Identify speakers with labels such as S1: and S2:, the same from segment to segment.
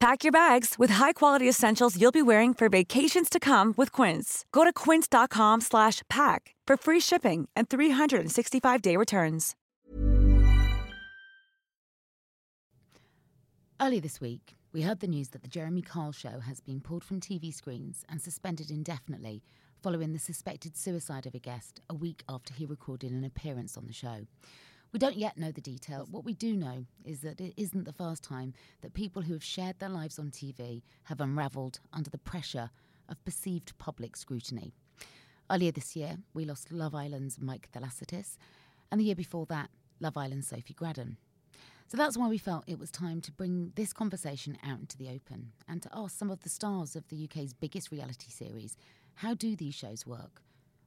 S1: Pack your bags with high-quality essentials you'll be wearing for vacations to come with Quince. Go to quince.com slash pack for free shipping and 365-day returns.
S2: Early this week, we heard the news that the Jeremy Kyle show has been pulled from TV screens and suspended indefinitely following the suspected suicide of a guest a week after he recorded an appearance on the show. We don't yet know the detail. What we do know is that it isn't the first time that people who have shared their lives on TV have unravelled under the pressure of perceived public scrutiny. Earlier this year, we lost Love Island's Mike Thalassitis, and the year before that, Love Island's Sophie Gradon. So that's why we felt it was time to bring this conversation out into the open and to ask some of the stars of the UK's biggest reality series how do these shows work?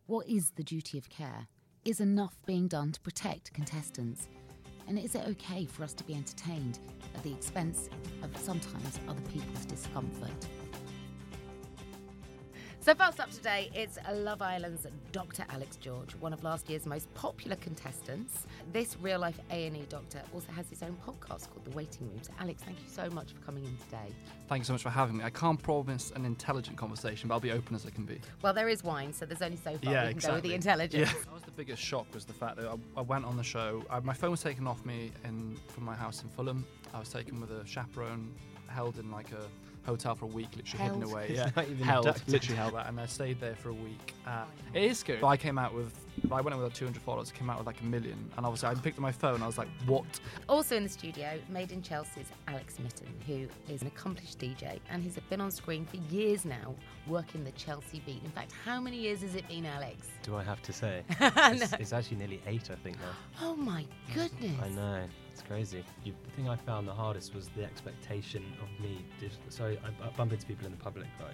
S2: What is the duty of care? Is enough being done to protect contestants? And is it okay for us to be entertained at the expense of sometimes other people's discomfort? So first up today, it's Love Island's Dr. Alex George, one of last year's most popular contestants. This real-life A&E doctor also has his own podcast called The Waiting Room. So Alex, thank you so much for coming in today.
S3: Thank you so much for having me. I can't promise an intelligent conversation, but I'll be open as I can be.
S2: Well, there is wine, so there's only so far
S3: Yeah,
S2: we can go with the intelligence.
S3: Yeah. That was the biggest shock was the fact that I, I went on the show. I, my phone was taken off me in from my house in Fulham. I was taken with a chaperone, held in like a hotel for a week, literally hidden away. Yeah,
S4: not
S3: held,
S4: abducted.
S3: literally held that, and I stayed there for a week. Uh, it is scary. But I came out with, I went in with 200 followers, came out with like a million, and obviously I picked up my phone. I was like, what?
S2: Also in the studio, made in Chelsea's Alex Mytton, who is an accomplished DJ and he's been on screen for years now, working the Chelsea beat. In fact, how many years has it been, Alex?
S4: Do I have to say?
S2: No.
S4: it's, it's actually nearly eight, I think, now.
S2: Oh my goodness.
S4: I know. It's crazy. You, the thing I found the hardest was the expectation of me. Did, so I, I bump into people in the public, right?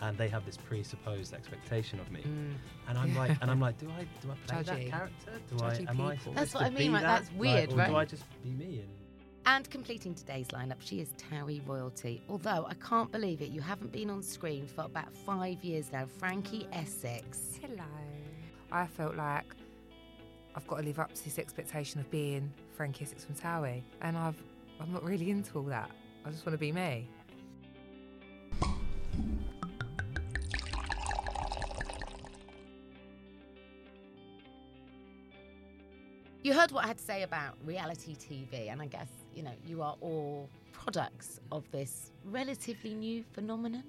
S4: And they have this presupposed expectation of me,
S2: Mm.
S4: and I'm like, and I'm like, do I do I play
S2: Judgy.
S4: that character? Do I am I
S2: people.
S4: supposed
S2: That's what
S4: to
S2: I mean,
S4: be
S2: right?
S4: that?
S2: That's weird,
S4: or
S2: right?
S4: Do I just be me? And
S2: And completing today's lineup, she is Towie royalty. Although I can't believe it, you haven't been on screen for about five years now. Frankie Essex.
S5: Hello. I felt like I've got to live up to this expectation of being Frankie Essex from Towie, and I've I'm not really into all that. I just want to be me.
S2: You heard what I had to say about reality TV, and I guess, you know, you are all products of this relatively new phenomenon.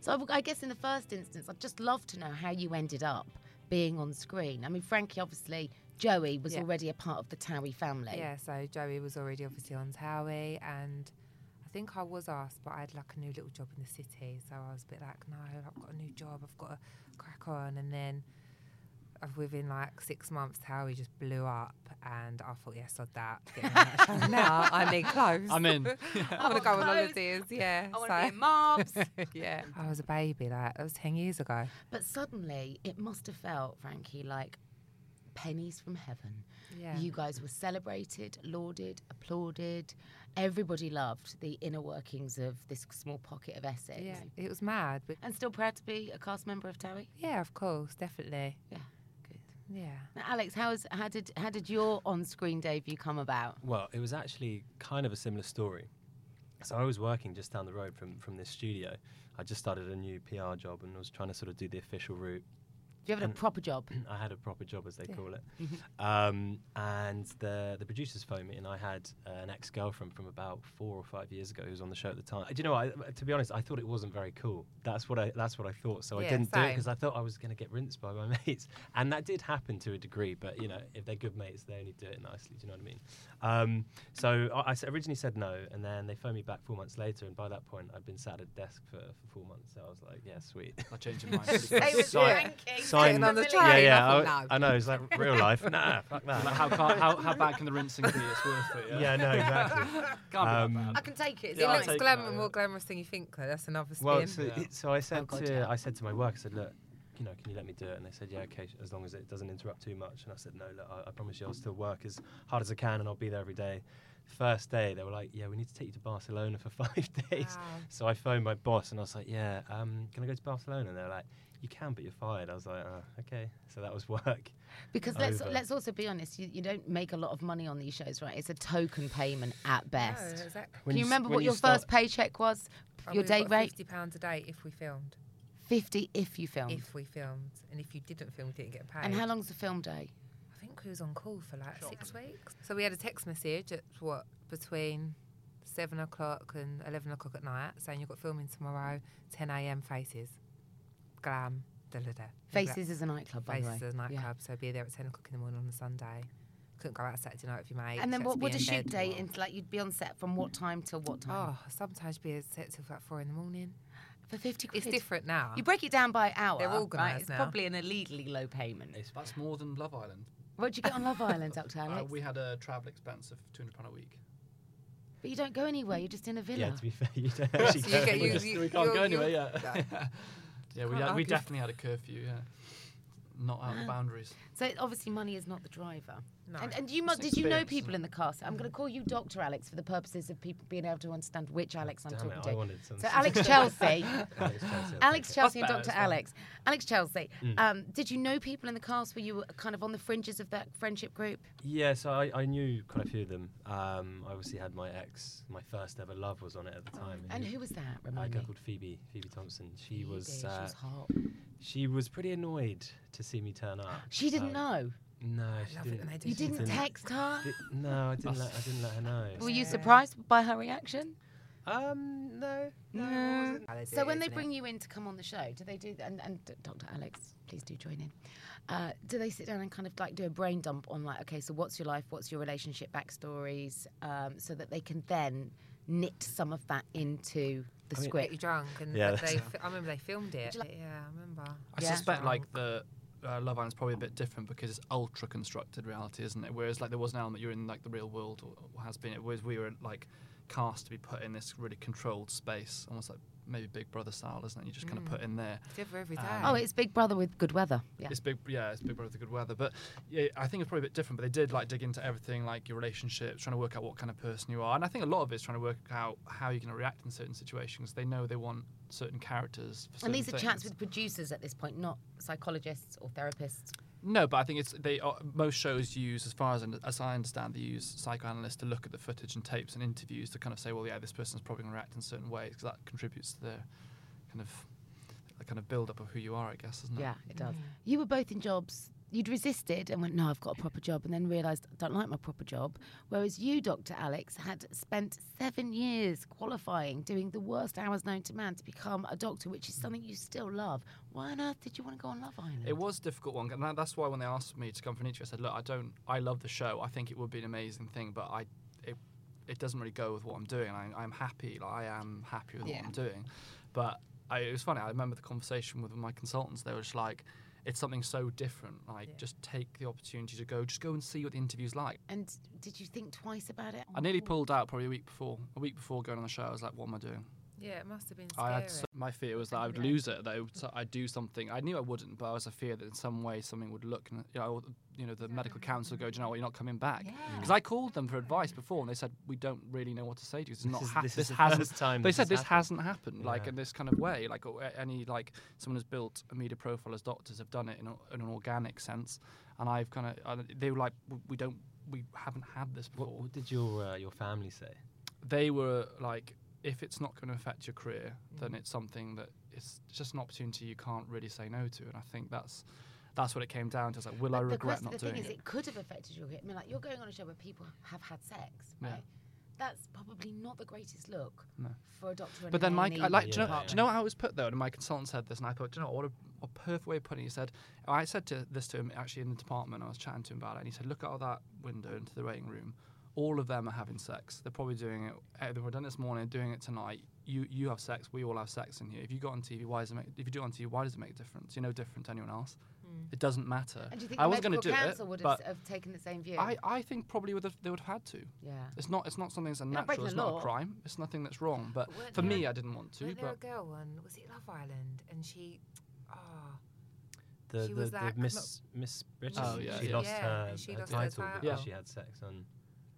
S2: So I- I guess in the first instance, I'd just love to know how you ended up being on screen. I mean, Frankie, obviously, Joey was
S5: Yeah.
S2: already a part of the Towie family.
S5: Yeah, so Joey was already obviously on Towie, and I think I was asked, but I had like a new little job in the city, so I was a bit like, no, I've got a new job, I've got to crack on, and then within like six months, Towie just blew up, and I thought, yeah, sod that. Get me on that now I need clothes.
S3: I'm in.
S5: I want to go on holidays. Yeah.
S2: I want to be in mobs.
S5: yeah. I was a baby. Like that was ten years ago.
S2: But suddenly, it must have felt, Frankie, like pennies from heaven.
S5: Yeah.
S2: You guys were celebrated, lauded, applauded. Everybody loved the inner workings of this small pocket of Essex.
S5: Yeah. It was mad, but
S2: And still proud to be a cast member of Towie?
S5: yeah, of course, definitely.
S2: Yeah, good.
S5: Yeah.
S2: Now, Alex, how, is, how, did, how did your on screen debut come about?
S4: Well, it was actually kind of a similar story. So I was working just down the road from, from this studio. I just started a new PR job and was trying to sort of do the official route.
S2: Do you have a proper job?
S4: I had a proper job, as they
S2: Yeah.
S4: call it.
S2: Mhm.
S4: Um, and the the producers phoned me, and I had uh, an ex girlfriend from about four or five years ago who was on the show at the time. Do you know? I, to be honest, I thought it wasn't very cool. That's what I that's what I thought. So I didn't do it because I thought I was going to get rinsed by my mates, and that did happen to a degree. But you know, if they're good mates, they only do it nicely. Do you know what I mean? Um, so I originally said no, and then they phoned me back four months later, and by that point, I'd been sat at a desk for, for four months. So I was like, yeah, sweet.
S3: I changed your mind.
S2: Same
S4: Sign-
S2: Frankie.
S4: sign-
S5: Getting on the
S4: yeah,
S5: train,
S4: yeah,
S5: I
S4: I,
S5: no.
S4: I know. It's like real life. nah, fuck that.
S3: Like, how, how, how bad can the rinsing be? It's worth it. Yeah,
S4: Yeah, no, exactly.
S3: Can't be
S4: Um,
S3: that
S2: I can take It
S3: Yeah,
S2: it
S5: looks
S3: take
S5: glamour, more glamorous than you think. Though. That's another spin.
S4: Well, so,
S3: Yeah.
S4: it, so I said
S2: God,
S4: to
S2: yeah.
S4: I said to my work, I said, look, you know, can you let me do it? And they said, yeah, okay, as long as it doesn't interrupt too much. And I said, no, look, I, I promise you, I'll still work as hard as I can, and I'll be there every day. First day, they were like, yeah, we need to take you to Barcelona for five days.
S5: Wow.
S4: So I phoned my boss, and I was like, yeah, um, can I go to Barcelona? And they're like, you can, but you're fired. I was like, oh, okay. So that was work.
S2: Because let's
S4: over.
S2: let's also be honest, you, you don't make a lot of money on these shows, right? It's a token payment at best.
S5: No, exactly.
S4: When
S2: Can you
S4: s-
S2: remember
S4: when
S2: what
S4: you
S2: your
S4: start-
S2: first paycheck was?
S5: Oh,
S2: your
S5: we
S2: day
S5: got
S2: rate?
S5: Fifty pounds a day if we filmed.
S2: Fifty if you filmed.
S5: If we filmed, and if you didn't film, you didn't get paid.
S2: and how long's the film day?
S5: I think we was on call for like six weeks. So we had a text message at what between seven o'clock and eleven o'clock at night saying you've got filming tomorrow, ten a.m. Faces, glam, da da da.
S2: Faces is a nightclub, by the
S5: Faces
S2: way.
S5: is a
S2: Yeah.
S5: nightclub, so be there at ten o'clock in the morning on a Sunday. Couldn't go out Saturday night with your mate.
S2: And then
S5: had
S2: what would a shoot
S5: bed.
S2: day? Into, like you'd be on set from what time till what time?
S5: Oh, sometimes be at set till like four in the morning.
S2: For fifty quid.
S5: It's different now.
S2: You break it down by hour.
S5: They're
S2: right?
S5: organised
S2: It's
S5: now.
S2: probably an illegally low payment.
S3: That's more than Love Island.
S2: What'd you get on Love Island, Dr.
S3: Uh,
S2: Alex?
S3: we had a travel expense of two hundred pound a week.
S2: but you don't go anywhere. You're just in a villa.
S4: Yeah, to be fair, you don't actually
S5: So you
S4: go
S5: get-
S4: anywhere.
S5: you-
S3: Just-
S5: you-
S3: we can't go anywhere. Yeah. yeah, we had, we definitely had a curfew. Yeah, not out of the ah. boundaries.
S2: So obviously money is not the driver.
S5: No.
S2: And, and you mu-
S3: It's
S2: did you know people in the cast? I'm going to call you Dr. Alex for the purposes of people being able to understand which Alex I'm
S4: Damn
S2: talking
S4: it,
S2: to.
S4: I wanted some
S2: So Alex Chelsea,
S4: Alex Chelsea,
S2: Alex. Chelsea and Dr. Alex. Alex Chelsea,
S4: Mm.
S2: um, did you know people in the cast? Were you were kind of on the fringes of that friendship group?
S4: Yeah, so I, I knew quite a few of them. Um, I obviously had my ex, my first ever love was on it at the time.
S2: And who was that?
S4: A girl
S2: me.
S4: called Phoebe, Phoebe Thompson. She
S2: Phoebe,
S4: was,
S2: she
S4: uh,
S2: was hot.
S4: she was pretty annoyed to see me turn up.
S2: She didn't
S4: Um,
S2: know.
S4: No, she didn't.
S5: when they do
S2: You didn't
S4: didn't-
S2: text her.
S4: Di- no, I didn't. Let, I didn't let her know.
S2: Were you surprised by her reaction?
S4: Um, no, no. I
S2: No.
S4: wasn't.
S5: How they do
S2: So when they
S5: isn't it?
S2: bring you in to come on the show, do they do? And, and Dr. Alex, please do join in. Uh, do they sit down and kind of like do a brain dump on like, okay, so what's your life? What's your relationship backstories? Um, so that they can then knit some of that into the
S4: I mean-
S5: get you drunk and
S4: Yeah,
S5: but they,
S4: that's-
S5: fi- I remember they filmed it.
S2: like-
S5: yeah, I remember.
S3: I
S2: Yeah.
S3: suspect like the uh, Love Island's probably a bit different because it's ultra constructed reality, isn't it? Whereas like there was an element you're in like the real world or, or has been. It whereas we were like cast to be put in this really controlled space, almost like maybe Big Brother style, isn't it? You just kind of put in there.
S5: It's different every day.
S3: Um,
S2: Oh, it's Big Brother with good weather. Yeah.
S3: It's big, yeah. It's Big Brother with good weather, but yeah, I think it's probably a bit different. But they did like dig into everything, like your relationships, trying to work out what kind of person you are, and I think a lot of it's trying to work out how you're going to react in certain situations. They know they want certain characters. For
S2: And these
S3: certain
S2: are chats with producers at this point, not psychologists or therapists.
S3: No, but I think it's they. Uh, most shows use, as far as as I understand, they use psychoanalysts to look at the footage and tapes and interviews to kind of say, well, yeah, this person's probably going to react in certain ways because that contributes to their kind of the kind of build up of who you are, I guess, isn't it?
S2: Yeah, it does. You were both in jobs. You'd resisted and went, no, I've got a proper job, and then realised I don't like my proper job. Whereas you, Dr. Alex, had spent seven years qualifying, doing the worst hours known to man to become a doctor, which is something you still love. Why on earth did you want to go on Love Island?
S3: It was a difficult one, and that's why when they asked me to come for an interview, I said, "Look, I don't. I love the show. I think it would be an amazing thing, but I, it, it doesn't really go with what I'm doing. I, I'm happy. Like I am happy with
S2: Yeah.
S3: what I'm doing, but I, it was funny. I remember the conversation with my consultants. They were just like, it's something so different. Like, just take the opportunity to go, just go and see what the interview's like.
S2: And did you think twice about it?
S3: I nearly pulled out probably a week before. A week before going on the show, I was like, "What am I doing?"
S5: Yeah, it must have been
S3: I had so, my fear was that I would lose it. That I would, so I'd do something. I knew I wouldn't, but I was a fear that in some way something would look. and, You know, you know, the medical council would go. Do you know what? You're not coming back. Because I called them for advice before, and they said we don't really know what to say to you. It's
S4: This
S3: not.
S4: is-
S3: hap-
S4: this is
S3: this
S4: the
S3: hasn't.
S4: first time
S3: they
S4: this
S3: said this
S4: happened.
S3: hasn't happened. Like
S4: Yeah.
S3: in this kind of way. Like or any like someone has built a media profile as doctors have done it in, a, in an organic sense, and I've kind of they were like we don't we haven't had this before.
S4: What, what did your uh, your family say?
S3: they were like, if it's not going to affect your career, then mm. it's something that it's just an opportunity you can't really say no to. And I think that's that's what it came down to. It's like, will I
S2: But the
S3: regret not
S2: the thing is,
S3: it?
S2: it could have affected your. Career. I mean, like you're going on a show where people have had sex,
S3: Yeah.
S2: That's probably not the greatest look
S3: No.
S2: for a doctor.
S3: But then, Mike, I like, do you know, do you know how it was put though? And my consultant said this, and I thought, do you know what, what a, a perfect way of putting it. He said, I said to this to him actually in the department. I was chatting to him about it, and he said, look out of that window into the waiting room. All of them are having sex. They're probably doing it. eh, They've done it this morning, doing it tonight. You you have sex. We all have sex in here. If you got on TV, why does it make? If you do it on TV, why does it make a difference? You're no different to anyone else. It doesn't matter.
S2: And do you think
S3: I wasn't going to do
S2: council
S3: it,
S2: would
S3: but
S2: have, have taken the same view?
S3: I, I think probably would have, they would have had to.
S2: Yeah.
S3: It's not it's not something that's unnatural. It's not
S2: law.
S3: a crime. It's nothing that's wrong. But
S5: Weren't
S3: for me, I didn't want to.
S5: Wasn't there a girl one? Was it Love Island? And she, oh,
S4: The
S5: She
S4: the,
S5: was
S4: the
S5: like-
S4: Miss Miss British.
S3: Oh, yeah,
S4: she
S3: yeah.
S4: lost
S5: Yeah,
S4: her,
S5: she
S4: her
S5: lost her
S4: title because
S3: title.
S4: she had sex on.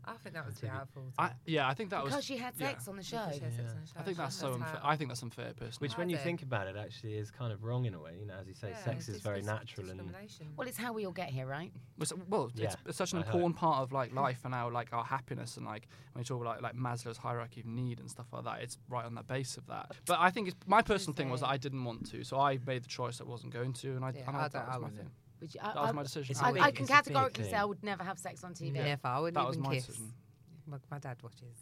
S5: I think that was
S4: TV.
S5: powerful.
S3: I, yeah, I think that
S2: because
S3: was
S2: she had
S3: yeah.
S2: on the show.
S5: Because she had sex
S4: Yeah.
S5: on the show.
S3: I think
S5: She
S3: that's
S5: had
S3: so
S5: her
S3: unfair. I think that's unfair, personally.
S4: Which, when you
S5: think-
S4: think about it, actually is kind of wrong in a way. You know, as you say,
S5: Yeah,
S4: sex is very natural and.
S2: Well, it's how we all get here, right?
S3: It's- well,
S4: Yeah,
S3: it's, it's such an
S4: I heard.
S3: important part of like life and our like our happiness and like when you talk about like, like Maslow's hierarchy of need and stuff like that, it's right on the base of that. But I think it's, my personal thing was that I didn't want to, so I made the choice I wasn't going to, and I,
S5: Yeah,
S3: and
S5: I
S3: I, that
S5: don't- I
S3: was my thing.
S2: Would you,
S3: That was my decision.
S4: It's a
S2: I, I can
S4: it's a big
S2: categorically say I would never have sex on TV.
S5: Never. I wouldn't
S3: That was
S5: even
S3: my
S5: kiss.
S3: decision.
S5: My, my dad watches.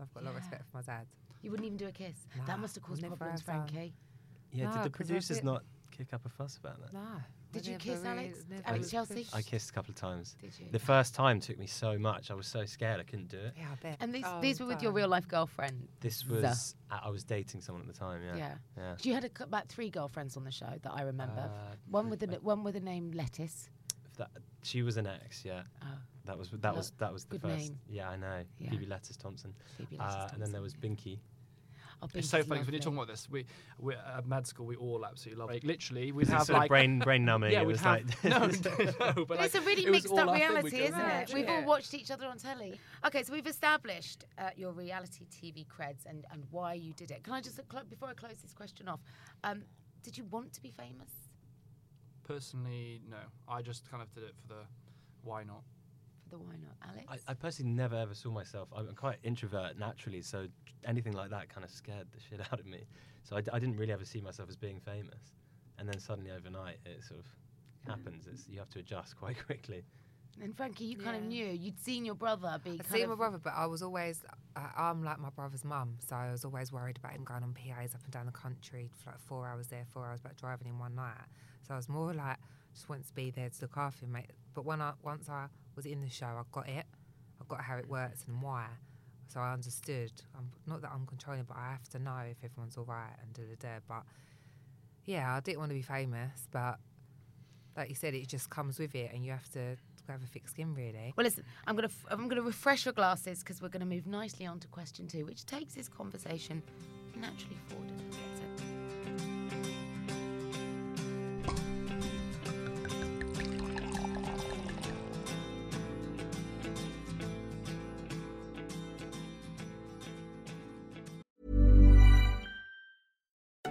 S5: I've got a lot of respect for my dad.
S2: You wouldn't even do a kiss. that must have caused problems. Frankie.
S4: yeah.
S5: No,
S4: did the producers not kick up a fuss about that?
S5: No.
S2: Did you kiss
S5: really-
S2: Alex?
S5: never
S2: Alex
S5: really
S2: Chelsea?
S4: I kissed a couple of times.
S2: Did you?
S4: The first time took me so much. I was so scared I couldn't do it.
S5: Yeah, I bet.
S2: And these
S5: Oh,
S2: these were with your real life girlfriend.
S4: This was I I was dating someone at the time. Yeah.
S2: Yeah.
S4: Yeah.
S2: You had a, about three girlfriends on the show that I remember.
S4: Uh,
S2: one with the one with the name Lettice.
S4: That, she was an ex. Yeah.
S2: Oh.
S4: That was that
S2: Lo-
S4: was that was the first.
S2: name.
S4: Yeah, I know.
S2: Yeah.
S4: Phoebe Lettice Thompson.
S2: Phoebe
S4: Uh,
S2: Lettice
S4: and then there was Binky.
S3: It's so
S2: funny
S3: funny 'cause when you're talking about this. We, we at med school, we all absolutely love it. Like, literally, we'd
S4: Was it
S3: have like
S4: brain- brain numbing?
S3: Yeah,
S4: It
S3: we'd
S4: was
S3: have,
S4: like-
S3: no, no, but
S2: it's
S3: like,
S2: a really
S3: it
S2: mixed
S3: all
S2: up
S3: our thing. We'd
S2: reality,
S3: go,
S2: isn't
S3: "Yeah,
S2: it? We've all watched each other on telly. Okay, so we've established uh, your reality TV creds and, and why you did it. Can I just, uh, before I close this question off, um, did you want to be famous?
S3: Personally, no. I just kind of did it for the why not.
S2: For the why not, Alex?
S4: I, I personally never ever saw myself. I'm quite introvert naturally, so anything like that kind of scared the shit out of me. So I didn't really ever see myself as being famous. And then suddenly overnight, it sort of happens. It's, you have to adjust quite quickly.
S2: and Frankie, you kind of knew. You'd seen your brother be
S5: I
S2: kind
S5: see
S2: of...
S5: my brother, but I was always, I, I'm like my brother's mum, so I was always worried about him going on PAs up and down the country for like four hours there, four hours back, driving in one night. So I was more like, just wanted to be there to look after him. Mate. But when I once I was in the show, I got it. I got how it works and why. So I understood. I'm, not that I'm controlling, but I have to know if everyone's all right and da da da. But yeah, I didn't want to be famous, but like you said, it just comes with it, and you have to have a thick skin, really.
S2: Well, listen, I'm gonna f- I'm gonna refresh your glasses because we're gonna move nicely on to question two, which takes this conversation naturally forward.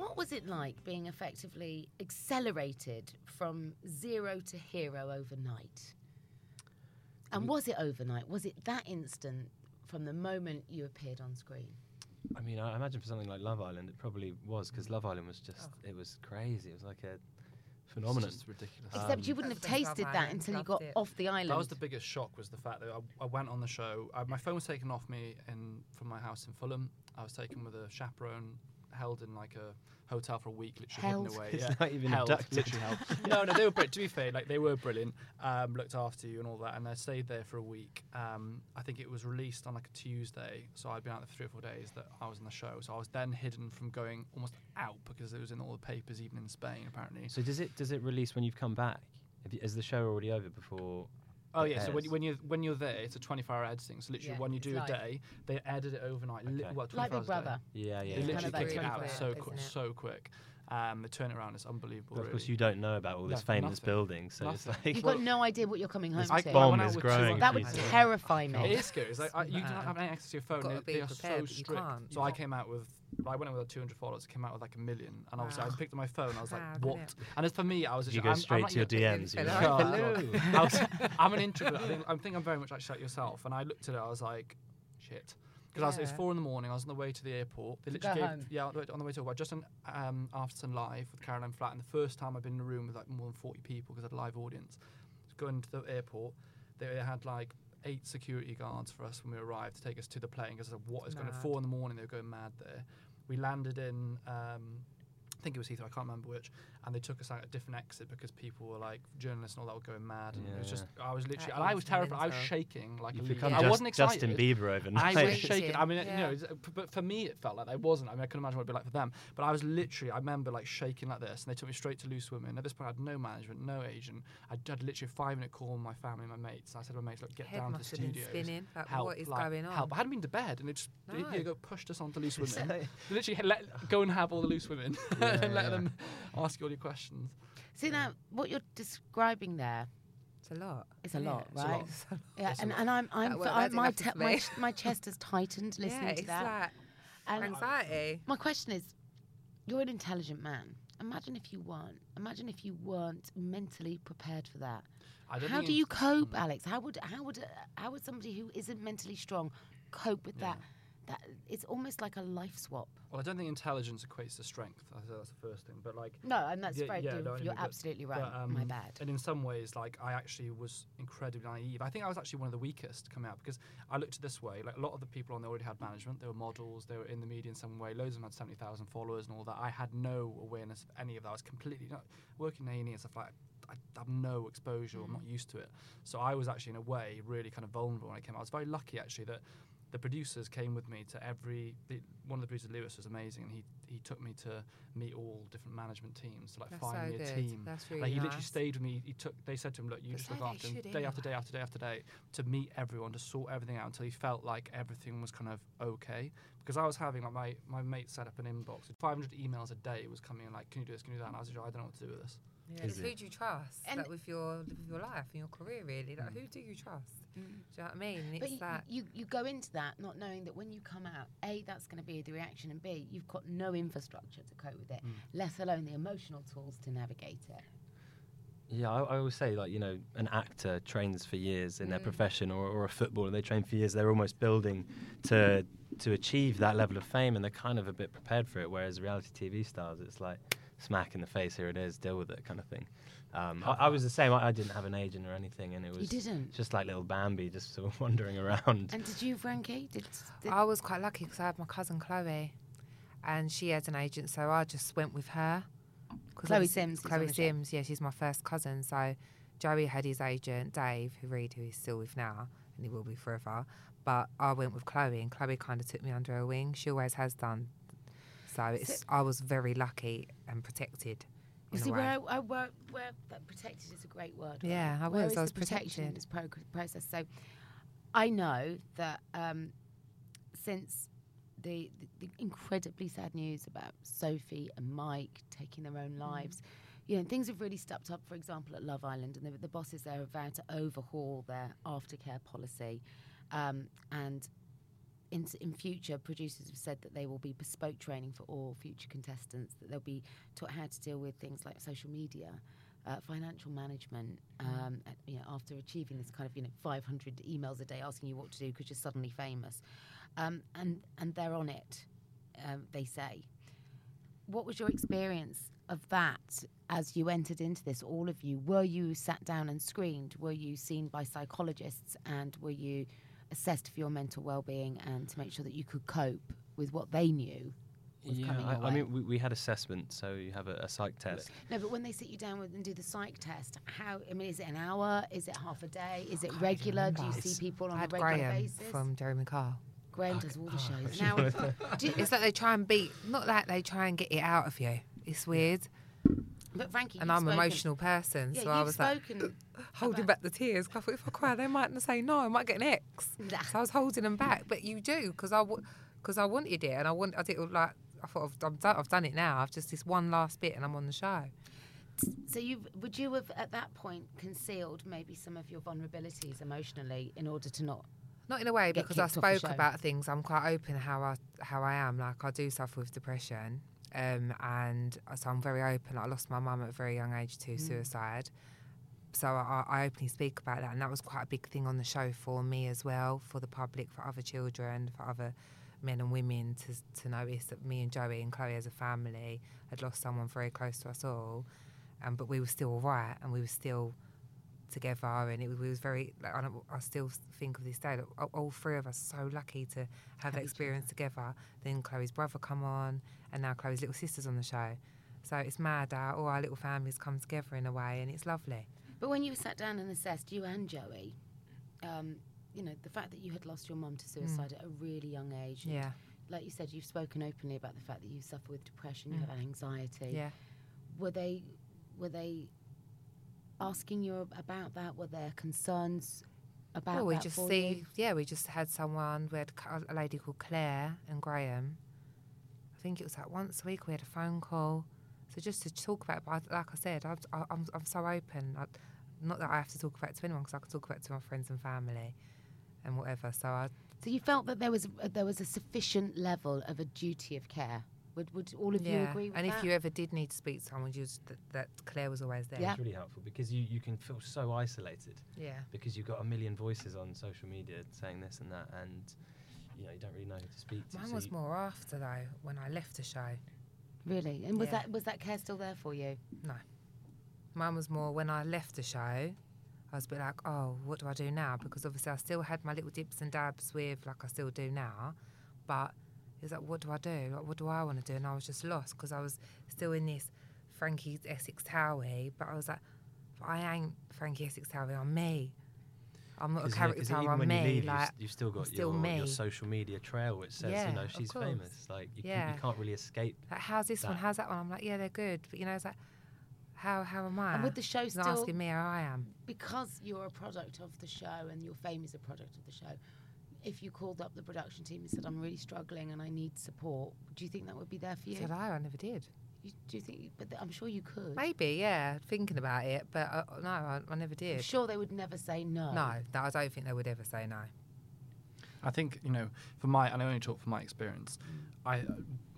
S2: What was it like being effectively accelerated from zero to hero overnight? And mm. was it overnight? Was it that instant from the moment you appeared on screen?
S4: I mean, I imagine for something like Love Island, it probably was because mm. Love Island was just, oh. it was crazy. It was like a phenomenon.
S3: just ridiculous.
S2: Except um, you wouldn't have tasted that until you got off the island.
S3: That was the biggest shock was the fact that I, I went on the show. I, my phone was taken off me in from my house in Fulham. I was taken with a chaperone, held in like a hotel for a week, literally
S4: Held?
S3: hidden away.
S4: It's
S3: yeah,
S4: not even
S3: held,
S4: abducted.
S3: literally held. no, no, they were. bri- To be fair, like they were brilliant. Um, looked after you and all that, and I stayed there for a week. Um, I think it was released on like a Tuesday, so I'd been out there for three or four days that I was on the show. So I was then hidden from going almost out because it was in all the papers, even in Spain, apparently.
S4: So does it does it release when you've come back? Have you, is the show already over before?
S3: Oh
S4: it
S3: yeah, so when,
S4: airs?
S3: when you when you're there, it's a 24-hour editing. So literally,
S2: Yeah,
S3: when you
S2: it's
S3: do
S2: live.
S3: a day, they edit it overnight. Li-
S4: Okay.
S3: well,
S2: Like Big
S3: hours a day.
S2: Brother.
S4: Yeah, yeah.
S3: They
S4: yeah.
S2: Kind
S3: literally
S2: of
S3: kick it
S2: very
S3: out
S2: quick,
S3: so
S2: isn't
S3: quick,
S2: it?
S3: so quick. Um, the turnaround is unbelievable.
S4: But of course,
S3: really.
S4: you don't know about all this
S3: No,
S4: famous
S3: nothing.
S4: buildings, so it's
S3: Nothing.
S4: like
S2: You've got no idea what you're coming home
S4: This
S3: I-
S2: to.
S3: I
S4: bomb
S3: went out
S4: is
S3: with two
S4: growing.
S2: that would
S4: if
S3: people.
S4: you-
S2: terrify me.
S3: It is scary. It's like I, you don't have any access to your phone.
S5: Gotta
S3: They,
S5: be
S3: they are
S5: prepared,
S3: so
S5: but you
S3: strict.
S5: can't.
S3: So I came out with. I went in with like 200 followers. Came out with like a million, and obviously I picked up my phone. I was like,
S5: Wow,
S3: "What?"
S5: brilliant.
S3: And as for me, I was. Just-
S4: you go
S3: I'm, I'm
S4: straight
S3: not
S4: to your DMs? You were
S5: Hello.
S3: Hello.
S4: hello.
S3: I was, I'm an introvert. I think, I think I'm very much actually like yourself. And I looked at it, I was like, shit. Because I was, it was four in the morning. I was on the way to the airport. They literally
S2: go
S3: gave,
S2: home?
S3: yeah, on the way- on the way to work. Just on um, Aftersun Live with Caroline Flack. And the first time I've been in a room with like more than 40 people because I had a live audience. Going to the airport, they had like eight security guards for us when we arrived to take us to the plane because what is going to four in the morning They're going mad there. We landed in um, I think it was Heathrow, I can't remember which, and they took us out a different exit because people were like journalists and all that were going mad, and it was just I was literally and I was terrified. I was shaking like
S4: You've
S3: a leaf.
S4: become
S3: I wasn't excited.
S4: Justin Bieber overnight.
S3: I was shaking. I mean, you know,
S5: Yeah.
S3: it's- p- but for me it felt like I wasn't. I mean, I couldn't imagine what it'd be like for them. But I was literally, I remember like shaking like this, and they took me straight to Loose Women. At this point, I had no management, no agent. I had literally a five minute call with my family, my mates. I said to my mates, look, get
S5: Head
S3: down to the
S5: must have been
S3: studios.
S5: spinning, like,
S3: help,
S5: what is
S3: like,
S5: going on?
S3: Help. I hadn't been to bed, and it just
S5: No.
S3: it, go pushed us onto Loose Women. Literally, let, go and have all the Loose Women,
S4: Yeah,
S3: and let them ask you all your questions.
S2: See now, what you're describing there
S5: It's a lot.
S2: It's a
S5: isn't
S2: lot,
S5: it?
S2: right?
S5: It's a lot.
S2: Yeah,
S3: It's a
S2: and,
S3: lot.
S2: and I'm, I'm,
S5: That word-
S2: I,
S5: that's
S2: my, te- my, my chest has tightened listening
S5: yeah,
S2: to
S5: it's
S2: that.
S5: like
S2: and
S5: anxiety.
S2: my question is, you're an intelligent man. Imagine if you weren't. Imagine if you weren't mentally prepared for that.
S3: I don't
S2: How do you cope, Alex? How would how would uh, how would somebody who isn't mentally strong cope with that? That it's almost like a life swap.
S3: Well, I don't think intelligence equates to strength. I think that's the first thing. But like,
S2: No, and that's
S3: Yeah,
S2: very
S3: yeah, no,
S2: You're
S3: know,
S2: absolutely right.
S3: but,
S2: My
S3: um,
S2: bad.
S3: And in some ways, like I actually was incredibly naive. I think I was actually one of the weakest coming out because I looked at this way: like a lot of the people on there already had management. They were models. They were in the media in some way. Loads of them had seventy thousand followers and all that. I had no awareness of any of that. I was completely not working in A and and stuff like. I have no exposure. I'm not used to it. So I was actually in a way really kind of vulnerable when I came out. I was very lucky actually that the producers came with me to every the, one of the producers Lewis was amazing and he he took me to meet all different management teams to like
S5: That's
S3: find
S5: so
S3: me a
S5: good.
S3: team.
S5: That's
S3: like
S5: really
S3: he literally stayed with me. He took they said to him look you
S5: That's
S3: just look after him day after day after day after day to meet everyone to sort everything out until he felt like everything was kind of okay. Because I was having like my my mate set up an inbox. 500 emails a day was coming in like can you do this? Can you do that? And I was like I don't know what to do with this
S5: Yeah, it's
S4: it?
S5: who do you trust?
S2: And-
S5: like with your with your life and your career, really. Like mm. who do you trust? Mm. Do you know what I mean? And
S2: But
S5: It's
S2: you,
S5: that
S2: you, you go into that not knowing that when you come out, A, that's going to be the reaction, and B, you've got no infrastructure to cope with it, mm. let alone the emotional tools to navigate it.
S4: Yeah, I, I always say like you know an actor trains for years in their
S5: Mm.
S4: profession, or, or a footballer they train for years. They're almost building to to achieve that level of fame, and they're kind of a bit prepared for it. Whereas reality TV stars, it's like smack in the face. Here it is. Deal with it, kind of thing. Um, I, I was the same. I, I didn't have an agent or anything, and it was
S2: didn't?
S4: just like little Bambi, just sort of wandering around.
S2: And did you, Frankie? Did, did
S5: I was quite lucky because I had my cousin Chloe, and she had an agent, so I just went with her.
S2: Chloe
S5: obviously-
S2: Sims
S5: Chloe
S2: the show.
S5: Sims, yeah, she's my first cousin. So Joey had his agent Dave, who Reed, who he's still with now, and he will be forever. But I went with Chloe, and Chloe kind of took me under her wing. She always has done. So it's I was very lucky and protected.
S2: You see, where, I, I, where, where that protected is a great word.
S5: Yeah, I was,
S2: is
S5: I was
S2: the protection in
S5: protected.
S2: this prog- process. So I know that um, since the, the, the incredibly sad news about Sophie and Mike taking their own lives, you know, things have really stepped up, for example, at Love Island, and the, the bosses there have vowed to overhaul their aftercare policy. Um, and in, in future, producers have said that they will be bespoke training for all future contestants, that they'll be taught how to deal with things like social media, uh, financial management, um, and, you know, after achieving this kind of, you know, 500 emails a day asking you what to do because you're suddenly famous. Um, and, and they're on it, um, they say. What was your experience of that as you entered into this, all of you? Were you sat down and screened? Were you seen by psychologists? And were you assessed for your mental well-being and to make sure that you could cope with what they knew was
S4: yeah,
S2: coming
S4: I,
S2: your
S4: I
S2: way?
S4: mean, we, we had assessment, so you have a, a psych test.
S2: no, but when they sit you down with and do the psych test, how? I mean, is it an hour? Is it half a day? Is it
S5: can't
S2: regular? Do you see people on
S5: I
S2: a
S5: had
S2: regular
S5: Graham
S2: basis?
S5: from Jeremy Kyle.
S2: Graham does all the shows. Now, do you-
S5: It's like they try and beat, not like they try and get it out of you. It's weird.
S2: But Frankie,
S5: and I'm an emotional person,
S2: Yeah,
S5: so I was like holding back the tears. I thought if I cry, they might not say no. I might get an X.
S2: Nah.
S5: So I was holding them back, but you do because I because I wanted it, and I want I did like I thought I've, I've done I've done it now. I've just this one last bit, and I'm on the show.
S2: So you would you have at that point concealed maybe some of your vulnerabilities emotionally in order to not?
S5: Not in a way because I
S2: kicked off the
S5: spoke about things. I'm quite open how I how I am. Like I do suffer with depression, um, and so I'm very open. I lost my mum at a very young age to
S2: Mm.
S5: suicide, so I, I openly speak about that, and that was quite a big thing on the show for me as well, for the public, for other children, for other men and women to to notice that me and Joey and Chloe as a family had lost someone very close to us all, um, but we were still all right, and we were still together, and it was, was very. Like, I, I still think of this day that all, all three of us so lucky to have that experience together. Then Chloe's brother come on, and now Chloe's little sister's on the show. So it's mad how all our little families come together in a way, and it's lovely.
S2: But when you sat down and assessed you and Joey, um, you know the fact that you had lost your mum to suicide at a really young age. and
S5: Mm. Yeah.
S2: Like you said, you've spoken openly about the fact that you suffer with depression, you
S5: Mm.
S2: have anxiety.
S5: Yeah.
S2: Were they, were they asking you about that? Were there concerns about
S5: well, we
S2: that
S5: just
S2: for
S5: see,
S2: you?
S5: yeah, we just had someone. We had a lady called Claire and Graham. I think it was like once a week we had a phone call. So just to talk about, it, but I- like I said, I, I, I'm I'm so open. I, not that I have to talk about it to anyone because I can talk about it to my friends and family, and whatever. So I,
S2: So you felt that there was uh, there was a sufficient level of a duty of care. Would would all of you agree with
S5: and
S2: that?
S5: if you ever did need to speak to someone, you just, that, that Claire was always there.
S2: Yeah.
S4: It's really helpful because you, you can feel so isolated.
S5: Yeah.
S4: Because you've got a million voices on social media saying this and that, and you know you don't really know who to speak to.
S5: Mine
S4: so
S5: was
S4: you-
S5: more after though when I left the show.
S2: Really? And was
S5: Yeah.
S2: that was that care still there for you?
S5: No. Mine was more when I left the show, I was a bit like, oh, what do I do now? Because obviously I still had my little dips and dabs with, like I still do now, but it's like, what do I do? Like, what do I want to do? And I was just lost because I was still in this Frankie Essex Towie, but I was like, I ain't Frankie Essex Towie, I'm me. I'm not a
S4: 'Cause, yeah, 'cause
S5: character,
S4: even
S5: I'm
S4: when
S5: me.
S4: you leave, you've,
S5: like,
S4: you've still got
S5: still
S4: your,
S5: me.
S4: your social media trail, which says
S5: Yeah,
S4: you know she's famous. Like you, can, you can't really escape.
S5: Like, how's this one? How's that one? I'm like, yeah, they're good, but you know, it's like, how how am I?
S2: And with the show
S5: He's
S2: still
S5: asking me how I am.
S2: because you're a product of the show and your fame is a product of the show. If you called up the production team and said, "I'm really struggling and I need support," do you think that would be there for you?
S5: Said I, I never did.
S2: You, do you think? But th- I'm sure you could.
S5: Maybe, yeah, thinking about it, but uh, no, I, I never
S2: I'm
S5: did.
S2: sure they would never say no.
S5: No, no, I don't think they would ever say no.
S3: I think you know, for my, and I only talk from my experience. I uh,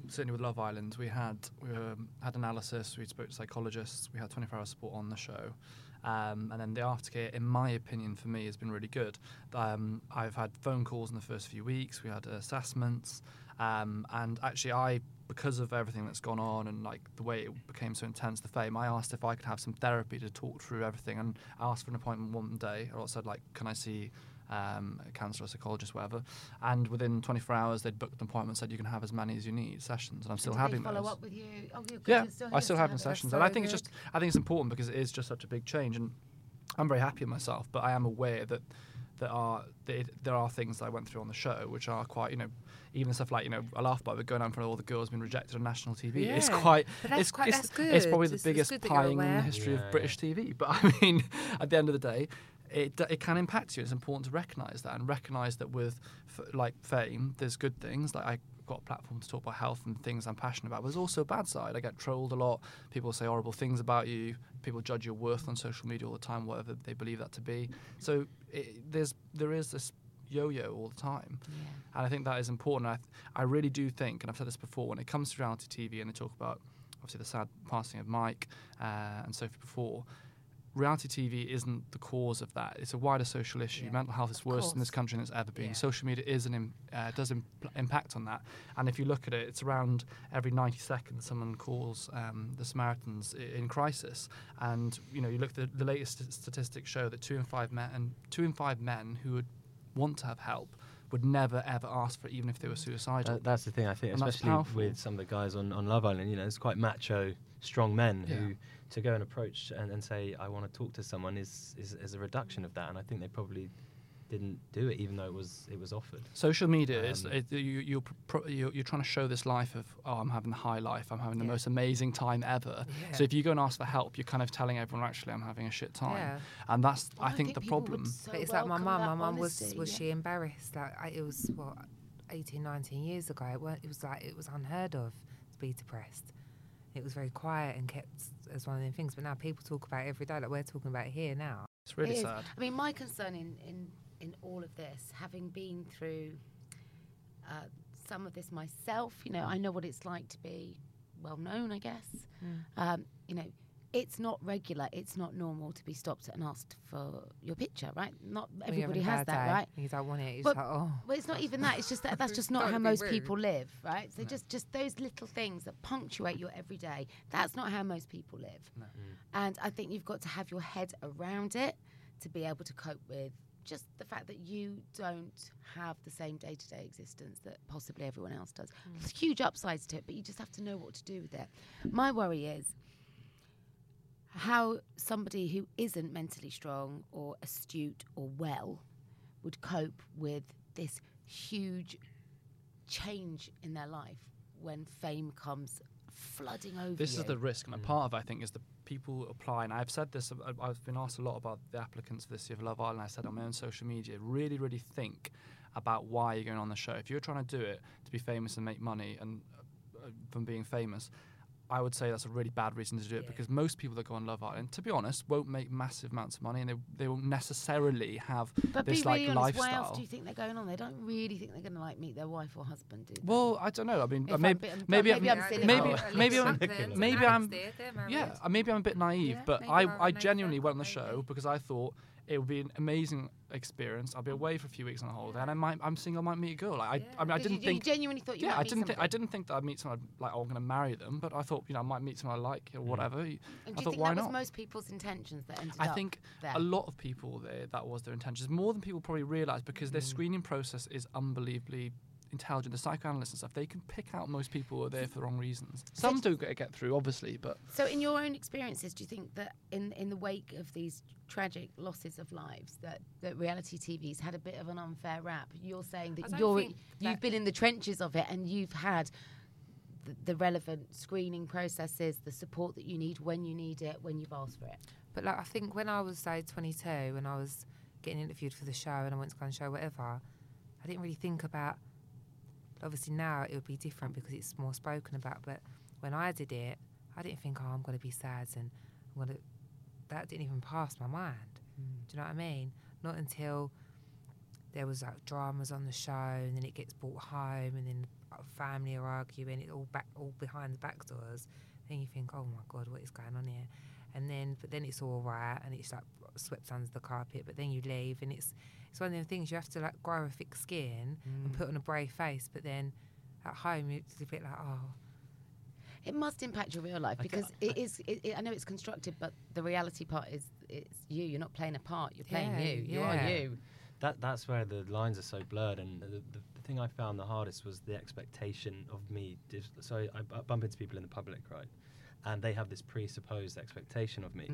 S3: certainly with Love Island, we had we um, had analysis, we spoke to psychologists, we had 24-hour support on the show, um, and then the aftercare, in my opinion, for me, has been really good. Um, I've had phone calls in the first few weeks. We had assessments, um, and actually, I because of everything that's gone on and like the way it became so intense, the fame, I asked if I could have some therapy to talk through everything, and I asked for an appointment one day. I said like, can I see um, a counsellor, psychologist, whatever? And within 24 hours, they'd booked an appointment, said you can have as many as you need sessions, and I'm still
S2: Do they
S3: having
S2: follow
S3: those.
S2: up with you. Oh, good,
S3: Yeah,
S2: you're still
S3: I still
S2: still
S3: having
S2: having-
S3: sessions,
S5: so
S3: and I think it's just I think it's important because it is just such a big change, and I'm very happy with myself. But I am aware that there are that there are things that I went through on the show which are quite you know even stuff like you know I laugh about it, going out in front of all the girls being rejected on national TV. It's quite
S5: but that's
S3: it's
S5: quite-
S3: it's,
S5: that's
S3: it's probably
S5: good.
S3: the
S5: It's- it's
S3: biggest
S5: good that you're
S3: pieing in the history
S4: Yeah,
S3: of British TV. But I mean, at the end of the day. It, it can impact you. It's important to recognise that and recognise that with f- like fame, there's good things. Like I got a platform to talk about health and things I'm passionate about. But there's also a bad side. I get trolled a lot. People say horrible things about you. People judge your worth on social media all the time, whatever they believe that to be. So it, there's there is this yo-yo all the time, and I think that is important. I th- I really do think, and I've said this before, when it comes to reality TV and they talk about obviously the sad passing of Mike uh, and Sophie before. Reality TV isn't the cause of that. It's a wider social issue.
S5: Yeah,
S3: Mental health is
S5: of
S3: worse in this country than it's ever been.
S5: Yeah.
S3: Social media is an Im- uh, does Im- impact on that. And if you look at it, it's around every 90 seconds someone calls um, the Samaritans i- in crisis. And you know, you look at the, the latest st- statistics show that two in five men and two in five men who would want to have help would never ever ask for it, even if they were suicidal.
S4: That- that's the thing I think,
S3: And that's
S4: especially
S3: powerful.
S4: with some of the guys on, on Love Island. You know, it's quite macho, strong men
S3: Yeah.
S4: who to go and approach and, and say I want to talk to someone is, is is a reduction of that, and I think they probably didn't do it even though it was it was offered.
S3: Social media is
S4: Um,
S3: it, you, you're, pro- you're you're trying to show this life of oh I'm having the high life I'm having the most amazing time ever.
S5: Yeah.
S3: So if you go and ask for help, you're kind of telling everyone actually I'm having a shit time,
S5: Yeah.
S3: and that's
S2: Well,
S3: I, think, the
S2: people would
S3: problem.
S2: so
S5: But it's like my mum. My mum was was
S2: yeah.
S5: she embarrassed? Like I, it was what 18, 19 years ago. It, weren't, it was like it was unheard of to be depressed. It was very quiet and kept as one of the things. But now people talk about it every day. Like we're talking about it here now.
S3: It's really
S2: It is.
S3: sad.
S2: I mean, my concern in, in, in all of this, having been through uh, some of this myself, you know, I know what it's like to be well known, I guess. Um, you know, it's not regular, it's not normal to be stopped and asked for your picture, right? Not
S5: When you're having
S2: everybody
S5: a
S2: has that,
S5: day
S2: right?
S5: and You don't want it. It's
S2: But-
S5: like oh.
S2: Well, it's not even that. It's just that that's just not how most
S5: rude.
S2: people live, right? So just just those little things that punctuate your everyday. That's not how most people live. Mm. And I think you've got to have your head around it to be able to cope with just the fact that you don't have the same day-to-day existence that possibly everyone else does. Mm. There's huge upsides to it, but you just have to know what to do with it. My worry is how somebody who isn't mentally strong or astute or well would cope with this huge change in their life when fame comes flooding over
S3: This
S2: you.
S3: is the risk, and a part of it, I think is the people apply. And I've said this. I- I've been asked a lot about the applicants for this year for Love Island. I said on my own social media, really, really think about why you're going on the show. If you're trying to do it to be famous and make money, and uh, from being famous. I would say that's a really bad reason to do it because most people that go on Love Island, to be honest, won't make massive amounts of money and they, they won't necessarily have
S2: But
S3: this
S2: be really
S3: like
S2: honest,
S3: lifestyle.
S2: why else do you think they're going on? They don't really think they're going to like meet their wife or husband, do they?
S3: Well, I don't know. I mean,
S2: If
S3: uh,
S2: I'm
S3: maybe maybe
S2: maybe
S3: I'm,
S2: I'm
S3: maybe maybe I'm maybe I'm
S5: married, they're married.
S3: yeah uh, maybe I'm a bit naive,
S5: Yeah,
S3: but I I genuinely went on the show because I thought it would be an amazing experience. I'll be away for a few weeks on a holiday, and I might I'm single, I might meet a girl. Like I, I mean, I
S2: Did
S3: didn't
S2: you,
S3: think.
S2: you genuinely thought you
S3: yeah,
S2: might
S3: I didn't think I didn't think that I'd meet someone like oh, I'm going to marry them, but I thought you know I might meet someone I like or whatever.
S2: And
S3: I
S2: do you
S3: thought
S2: think
S3: why
S2: that
S3: not?
S2: was most people's intentions that ended
S3: I
S2: up
S3: think
S2: there?
S3: a lot of people there that was their intentions more than people probably realise because
S2: Mm.
S3: their screening process is unbelievably intelligent. The psychoanalysts and stuff they can pick out most people who are there for the wrong reasons. Some do get, get through, obviously, but
S2: So, in your own experiences, do you think that in in the wake of these tragic losses of lives, that, that reality TV's had a bit of an unfair rap? You're saying that you're
S5: think
S2: you've been in the trenches of it, and you've had the, the relevant screening processes, the support that you need when you need it, when you've asked for it.
S5: But like I think when I was say 22, when I was getting interviewed for the show and I went to go and show whatever, I didn't really think about. Obviously now it would be different because it's more spoken about. But when I did it, I didn't think, oh, I'm going to be sad and I'm going to. That didn't even pass my mind. Mm. Do you know what I mean? Not until there was like dramas on the show and then it gets brought home and then family are arguing it all back all behind the back doors then you think oh my god what is going on here and then but then it's all right and it's like swept under the carpet but then you leave and it's it's one of them things you have to like grow a thick skin and mm. put on a brave face but then at home it's a bit like oh
S2: It must impact your real life
S3: I
S2: because it is. It, it, I know it's constructed, but the reality part is it's you. You're not playing a part. You're playing
S5: Yeah,
S2: you. You
S5: yeah.
S2: are you.
S4: That that's where the lines are so blurred, and the, the, the thing I found the hardest was the expectation of me. So I, I bump into people in the public, right, and they have this presupposed expectation of me,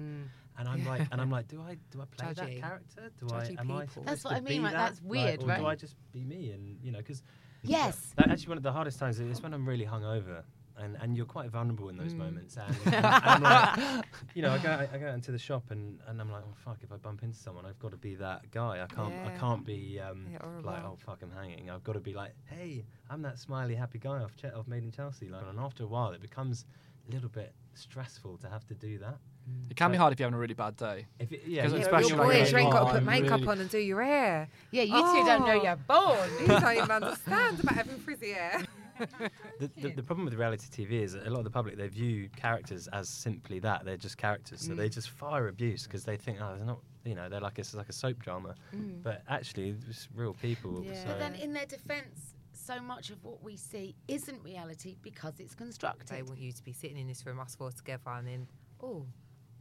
S4: and I'm like, and I'm like, do I do I play that character? Do
S5: Judgy
S4: I am I?
S5: people.
S2: That's what I mean, Like
S4: that?
S2: That's weird,
S4: or
S2: right?
S4: Do I just be me? And you know, because
S2: Yes.
S4: that actually one of the hardest times is when I'm really hungover. And, and you're quite vulnerable in those
S2: Mm.
S4: moments, and, and, and like, you know, I go I go into the shop and, and I'm like, oh fuck, if I bump into someone, I've got to be that guy. I can't I can't be um,
S5: Yeah,
S4: like, oh fuck, I'm hanging. I've got to be like, hey, I'm that smiley, happy guy off Ch- off Made in Chelsea. Like, and after a while, it becomes a little bit stressful to have to do that.
S3: It can be hard if you're having a really bad day.
S4: If it, yeah,
S3: 'Cause
S4: you-
S3: especially
S5: Your
S3: like
S5: boys,
S3: you're
S5: you ain't got to put makeup
S3: really-
S5: on and do your hair.
S2: Yeah, you two don't know
S5: Oh.
S2: you're born.
S5: You don't even understand about having frizzy hair.
S4: the, the, the problem with reality TV is that a lot of the public they view characters as simply that they're just characters, so
S5: Mm.
S4: they just fire abuse because they think oh they're not you know they're like it's like a soap drama,
S2: Mm.
S4: but actually it's real people.
S5: Yeah.
S4: So
S2: But then, in their defence, so much of what we see isn't reality because it's constructed.
S5: They want you to be sitting in this room, us four together, and then, oh,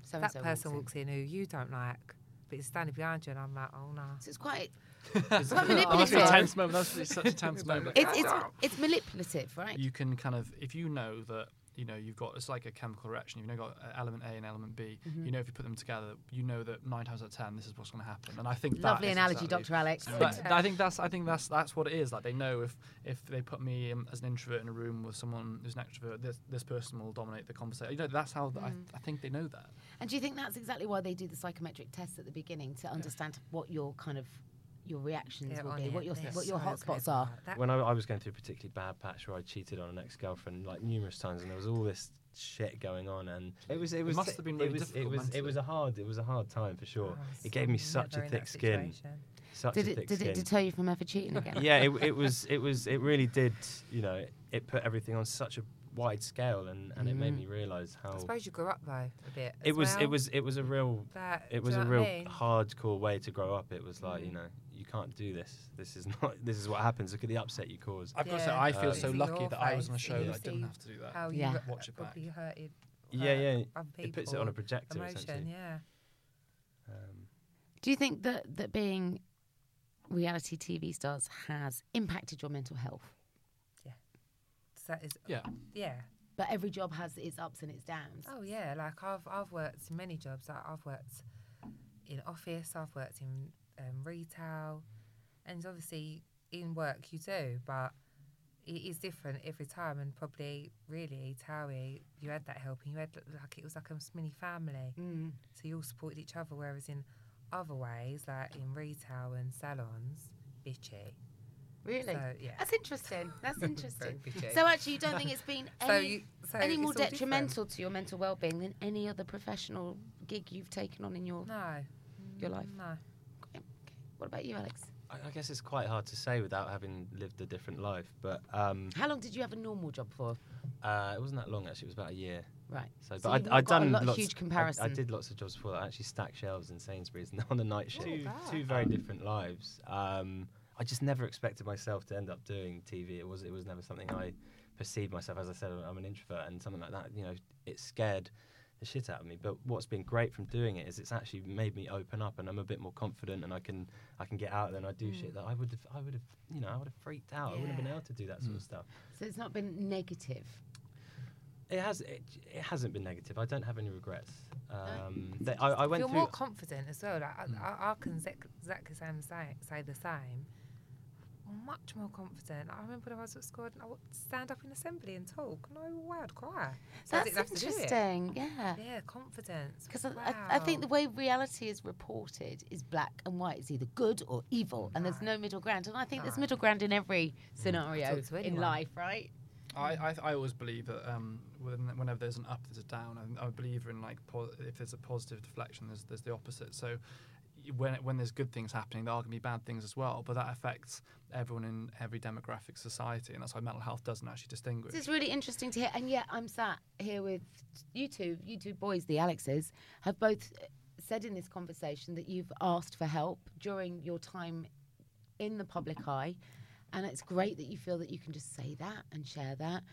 S2: So
S5: that person walks in who you don't like, but it's standing behind you, and I'm like, oh no.
S2: So it's quite.
S3: It's
S2: quite
S3: that must be a
S2: manipulative.
S3: tense moment. That must such a tense moment.
S2: It's, it's, it's manipulative, right?
S3: you can kind of if you know that you know you've got it's like a chemical reaction you've now got uh, element a and element b
S2: Mm-hmm.
S3: you know if you put them together you know that nine times out of ten this is what's going to happen and i think
S2: Lovely analogy,
S3: exactly-
S2: Dr. Alex.
S3: but i think that's i think that's that's what it is like they know if if they put me um, as an introvert in a room with someone who's an extrovert this this person will dominate the conversation you know that's how th- I,
S2: Mm.
S3: I think they know that
S2: And do you think that's exactly why they do the psychometric tests at the beginning to understand what your kind of your reactions
S5: They're
S2: will be,
S5: it.
S2: what your
S5: They're
S2: what your
S5: so
S2: hotspots are?
S5: That-
S4: when I, I was going through a particularly bad patch where I cheated on an ex-girlfriend like numerous times, and there was all this shit going on, and it was it was
S3: must have been
S4: it
S3: really
S4: was it
S3: difficult
S4: was it was a hard it was a hard time for sure.
S5: Oh, it's
S4: it gave me such a thick skin, such
S2: Did
S4: a
S2: it
S4: thick
S2: did
S4: skin.
S2: it deter you from ever cheating again?
S4: yeah, it, it was it was it really did. You know, it put everything on such a wide scale, and, and it made
S2: Mm.
S4: me realise how
S5: I suppose you grew up though a bit.
S4: it
S5: as
S4: was it was it was a real
S5: That-
S4: it was a real
S5: I mean?
S4: hardcore way to grow up. It was like you
S5: Mm.
S4: know you can't do this. This is not this is what happens. Look at the upset you caused.
S3: i've got to say
S5: Yeah.
S3: i feel
S4: Uh,
S3: so
S5: See
S3: lucky
S5: your
S3: that i was on a
S5: face
S3: show
S5: and
S3: that i didn't
S5: see
S3: have to do that
S5: How
S2: Yeah.
S5: you
S3: Watch it back.
S5: probably hurted.
S4: Yeah,
S5: hurt
S4: yeah.
S5: Other
S4: It puts it on
S5: people.
S4: a projector
S5: Emotion,
S4: essentially.
S5: yeah.
S4: Um,
S2: Do you think that that being reality TV stars has impacted your mental health?
S5: So that is,
S3: yeah
S5: yeah.
S2: But every job has its ups and its downs.
S5: Oh yeah, like I've I've worked in many jobs. Like I've worked in office. I've worked in um, retail, and obviously in work you do, but it is different every time. And probably really Towie, you had that help, and you had like it was like a mini family.
S2: Mm.
S5: So you all supported each other. Whereas in other ways, like in retail and salons, bitchy.
S2: Really?
S5: So, yeah.
S2: That's interesting. That's interesting. so actually, you don't think it's been
S5: So
S2: any,
S5: you- so
S2: any more
S5: all different.
S2: detrimental to your mental well-being than any other professional gig you've taken on in your
S5: No.
S2: your life?
S5: No.
S2: What about you, Alex?
S4: I, I guess it's quite hard to say without having lived a different life. But um,
S2: How long did you have a normal job for?
S4: uh, it wasn't that long actually. It was about a year.
S2: Right.
S4: So,
S2: So
S4: but
S2: you've
S4: I'd, I'd
S2: got a
S4: done
S2: lot-
S4: lots.
S2: huge
S4: I- I, did lots of jobs before that. I actually stacked shelves in Sainsbury's and on the night shift. two, two very different lives. Um, I just never expected myself to end up doing TV. It was it was never something I perceived myself. As I said, I'm an introvert, and something like that, you know, it scared the shit out of me. But what's been great from doing it is it's actually made me open up, and I'm a bit more confident, and I can I can get out there and I do mm. shit that I would have I would have you know I would have freaked out. I wouldn't have been able to do that sort of mm. stuff.
S2: So it's not been negative.
S4: It has. It, it hasn't been negative. I don't have any regrets. Um, they, I, I went
S5: Feel
S4: through.
S5: more confident as well. Like, I, mm. I, I can exact- exactly say, say, say the same. Much more confident. I remember when I was at school, and I would stand up in assembly and talk. No way, I'd cry. So
S2: That's
S5: didn't to do it.
S2: interesting. Yeah.
S5: Yeah, confidence.
S2: Because I, I, I think the way reality is reported is black and white. It's either good or evil, and there's no middle ground. And I think there's middle ground in every scenario in life, right?
S3: I, I, I always believe that um, when, whenever there's an up, there's a down. I'm, I'm a believer in like po- if there's a positive deflection, there's there's the opposite. So y- when when there's good things happening, there are going to be bad things as well. But that affects everyone in every demographic society, and that's why mental health doesn't actually distinguish.
S2: It's really interesting to hear. And yet, I'm sat here with you two, you two boys, the Alexes, have both uh, said in this conversation that you've asked for help during your time in the public eye. And it's great that you feel that you can just say that and share that.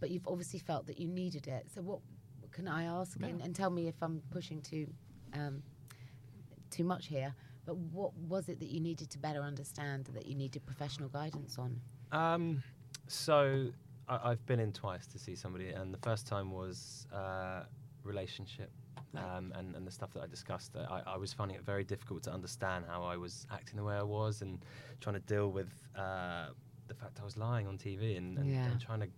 S2: but you've obviously felt that you needed it. So what can I ask
S3: Yeah.
S2: and, and tell me if I'm pushing too um, too much here? But what was it that you needed to better understand that you needed professional guidance on?
S4: Um, so I, I've been in twice to see somebody, and the first time was uh, relationship. Um, and, and the stuff that I discussed, I, I was finding it very difficult to understand how I was acting the way I was and trying to deal with uh, the fact I was lying on TV and, and,
S2: Yeah.
S4: and trying to,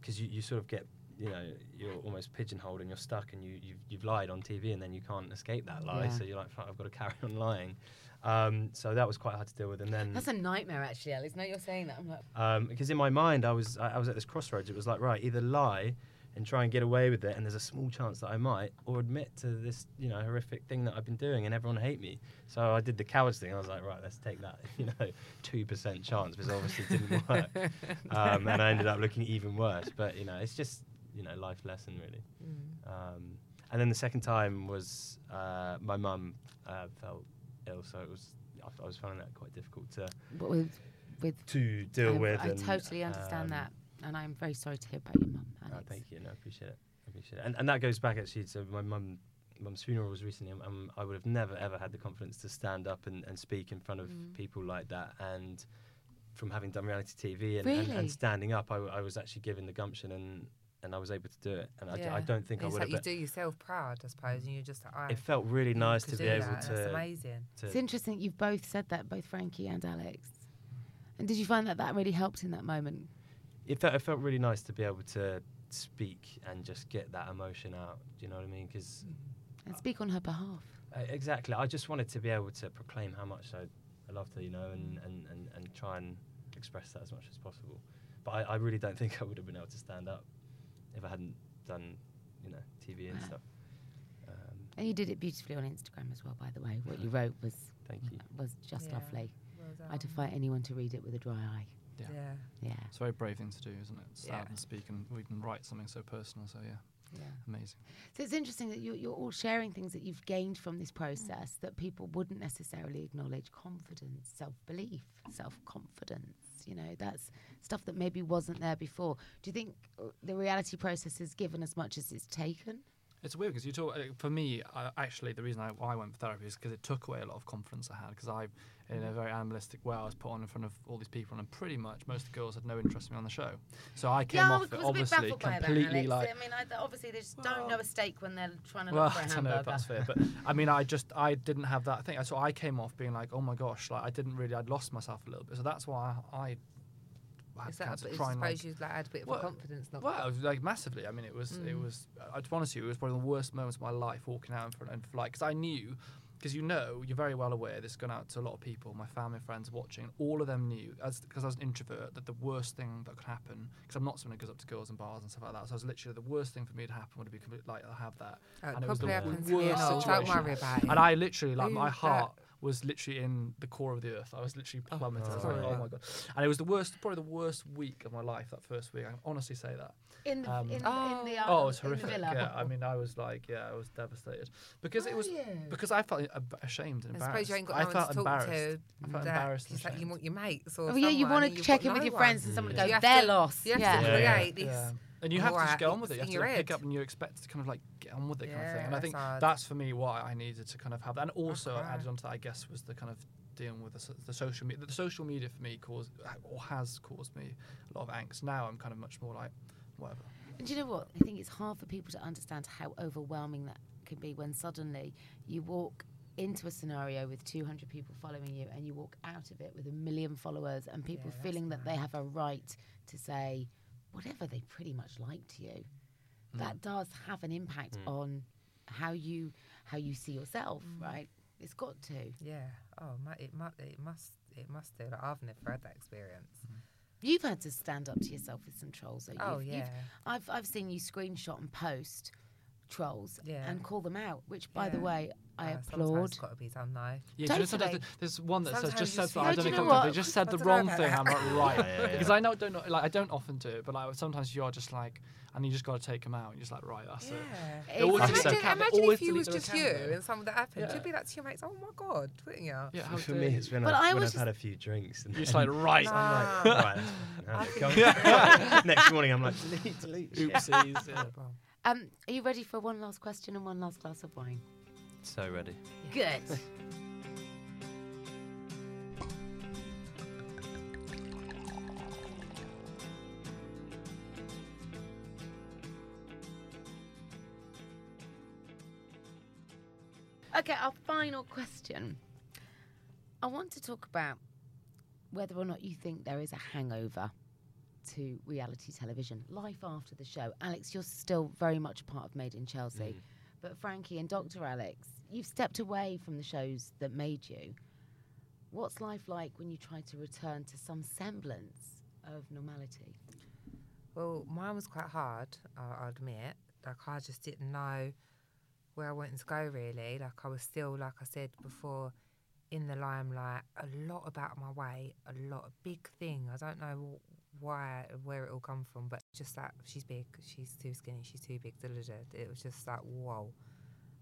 S4: because you, you sort of get, you know, you're almost pigeonholed and you're stuck and you, you've, you've lied on TV and then you can't escape that lie.
S2: Yeah.
S4: So you're like, "Fuck, I've got to carry on lying. Um, so that was quite hard to deal with. And then
S2: That's a nightmare, actually, Alex. No, you're saying that. I'm like,
S4: um, because in my mind I was I, I was at this crossroads. It was like right, either lie and try and get away with it, and there's a small chance that I might, or admit to this you know horrific thing that I've been doing, and everyone hate me. So I did the cowards thing. I was like, right, let's take that you know two percent chance, because obviously it didn't work, um, and I ended up looking even worse. But you know, it's just you know life lesson really. Um, and then the second time was uh, my mum uh, felt ill, so it was I, I was finding that quite difficult to
S2: with with
S4: to deal
S2: I,
S4: with.
S2: I
S4: and,
S2: totally understand
S4: um,
S2: that, and I'm very sorry to hear about your mum. Alex.
S4: thank you. No, I appreciate it. I appreciate it. And, and that goes back actually to my mum. Mum's funeral was recently. and Um, I would have never ever had the confidence to stand up and, and speak in front of
S2: Mm.
S4: people like that. And from having done reality TV and, and, and standing up, I, w- I was actually given the gumption and, and I was able to do it. And I
S5: Yeah.
S4: don't think I would.
S5: it's
S4: would
S5: like
S4: have.
S5: you do yourself proud, I suppose, and you're just like, oh,
S4: it felt really nice to be
S5: do
S4: able
S5: that.
S4: to.
S5: That's amazing.
S4: to
S2: It's interesting you've both said that, both Frankie and Alex. And did you find that that really helped in that moment?
S4: it felt, it felt really nice to be able to speak and just get that emotion out. Do you know what I mean? Because
S2: And speak on her behalf.
S4: Uh, exactly. I just wanted to be able to proclaim how much I, I loved her, you know, and, and, and, and try and express that as much as possible. But I, I really don't think I would have been able to stand up if I hadn't done, you know, TV and
S2: Wow.
S4: stuff. Um,
S2: And you did it beautifully on Instagram as well, by the way. What you wrote was
S4: Thank you.
S2: was just
S5: Yeah.
S2: lovely.
S5: Well
S2: I
S5: done.
S2: defy anyone to read it with a dry eye.
S3: Yeah.
S5: Yeah.
S2: Yeah.
S3: It's a very brave thing to do, isn't it? Stand
S5: Yeah.
S3: and speak and we can write something so personal. So yeah,
S2: Yeah.
S3: amazing.
S2: So it's interesting that you're, you're all sharing things that you've gained from this process that people wouldn't necessarily acknowledge confidence, self belief, self confidence. You know, that's stuff that maybe wasn't there before. Do you think uh, the reality process is given as much as it's taken?
S3: It's weird because you talk. Uh, for me, I, actually, the reason I, why I went for therapy is because it took away a lot of confidence I had. Because I, in
S2: Mm.
S3: a very animalistic way, I was put on in front of all these people, and pretty much most of the girls had no interest in me on the show. So I came off it obviously completely like.
S2: I mean, obviously they just don't know a steak when they're trying to
S3: Well, I don't know if that's fair, but I mean, I just I didn't have that thing. So I came off being like, oh my gosh, like I didn't really, I'd lost myself a little bit. So that's why I. I
S5: Is
S3: had
S5: that, but I
S3: try and like,
S5: suppose you like, had a bit of
S3: Well,
S5: a confidence. Not
S3: well, it was like massively. I mean, it was, it
S5: Mm.
S3: was. I just honestly, it was one of the worst moments of my life walking out in front of like, because I knew, because you know, you're very well aware. This has gone out to a lot of people, my family, friends watching. All of them knew, as because I was an introvert, that the worst thing that could happen, because I'm not someone who goes up to girls and bars and stuff like that. So I was literally the worst thing for me to happen would be complete, like I have that,
S5: Oh,
S3: and it was the
S5: happens
S3: worst situation.
S5: Don't worry about it.
S3: And I literally, like, my
S5: that?
S3: Heart was literally in the core of the earth. I was literally plummeted. I was like, oh my god! And it was the worst, probably the worst week of my life. That first week, I can honestly say that.
S2: In the,
S3: Um,
S2: in,
S5: Oh.
S2: in the
S3: Oh, it
S2: um,
S3: was
S2: in the
S3: horrific. Yeah, I mean, I was like, yeah, I was devastated because it was
S2: you?
S3: because I felt ashamed and
S5: I
S3: embarrassed.
S5: suppose you ain't got
S3: I
S5: no one
S3: felt
S5: to talk
S3: embarrassed.
S5: to.
S3: I felt
S5: that
S3: embarrassed and
S5: it's like you want your mates or
S2: Oh yeah, you want to check in with
S5: no
S2: your
S5: one.
S2: friends and someone
S5: You
S2: go,
S5: have
S2: they're lost.
S5: You have
S2: yeah.
S5: to
S4: Yeah, yeah.
S5: create this.
S3: Yeah. And you have to just
S5: Alright,
S3: get on with it. You have to like, pick up and you expect to kind of like get on with it kind of thing. And I think
S5: hard.
S3: that's for me why I needed to kind of have that. And also
S5: cry.
S3: added onto that, I guess, was the kind of dealing with the, the social media. The social media for me caused or has caused me a lot of angst. Now I'm kind of much more like whatever.
S2: And do you know what? I think it's hard for people to understand how overwhelming that can be when suddenly you walk into a scenario with 200 people following you and you walk out of it with a million followers and people
S5: Yeah,
S2: feeling that they have a right to say whatever they pretty much like to you. Mm. That does have an impact mm. on how you how you see yourself, mm. right? It's got to.
S5: Yeah. Oh, mu- it must. It must. It must do. Like, I've never had that experience. Mm-hmm.
S2: You've had to stand up to yourself with some trolls. though.
S5: Oh,
S2: You've- you've-
S5: yeah.
S2: I've I've seen you screenshot and post trolls
S5: Yeah.
S2: and call them out, which, by the way, I
S5: Uh,
S2: applaud.
S5: It's got to be done though.
S3: Yeah, do you know, sometimes
S2: Totally.
S3: th- there's one that says
S5: Sometimes
S3: just
S5: you
S3: says that I've
S2: Do
S3: done
S2: you
S3: it
S2: know
S3: a couple times.
S2: what?
S3: They just said
S5: I
S3: the
S5: don't know
S3: wrong thing. I'm not right
S4: Yeah, yeah,
S3: because
S4: yeah.
S3: I know don't know, like I don't often do it, but like sometimes you are just like, and you just got to take them out. And You're just like, right, that's it.
S5: Yeah.
S3: They always
S2: It's-
S5: Imagine,
S3: account.
S5: Imagine
S3: always
S5: if you was just you and something that happened.
S3: Yeah.
S5: You'd be like to your mates, oh my god, wouldn't you?
S3: Yeah,
S4: For me,
S3: you.
S4: it's when,
S2: But
S4: I,
S2: I
S4: when
S2: was
S4: I've had a few drinks. And
S3: You're just like, right.
S5: Nah.
S4: right,
S5: I
S4: no,
S5: think-
S4: go- Next morning, I'm like, delete, delete. shit.
S3: Oopsies. yeah.
S2: Um, are you ready for one last question and one last glass of wine?
S4: So ready.
S2: Good. Okay, our final question. I want to talk about whether or not you think there is a hangover to reality television, life after the show. Alex, you're still very much a part of Made in Chelsea. Mm. But Frankie and Dr. Alex, you've stepped away from the shows that made you. What's life like when you try to return to some semblance of normality?
S5: Well, mine was quite hard, I'll admit. Like, I just didn't know where I wanted to go, really. Like, I was still, like I said before, in the limelight, a lot about my weight, a lot, a big thing. I don't know why, where it all come from, but just that she's big, she's too skinny, she's too big, da, da, da. It was just like, whoa.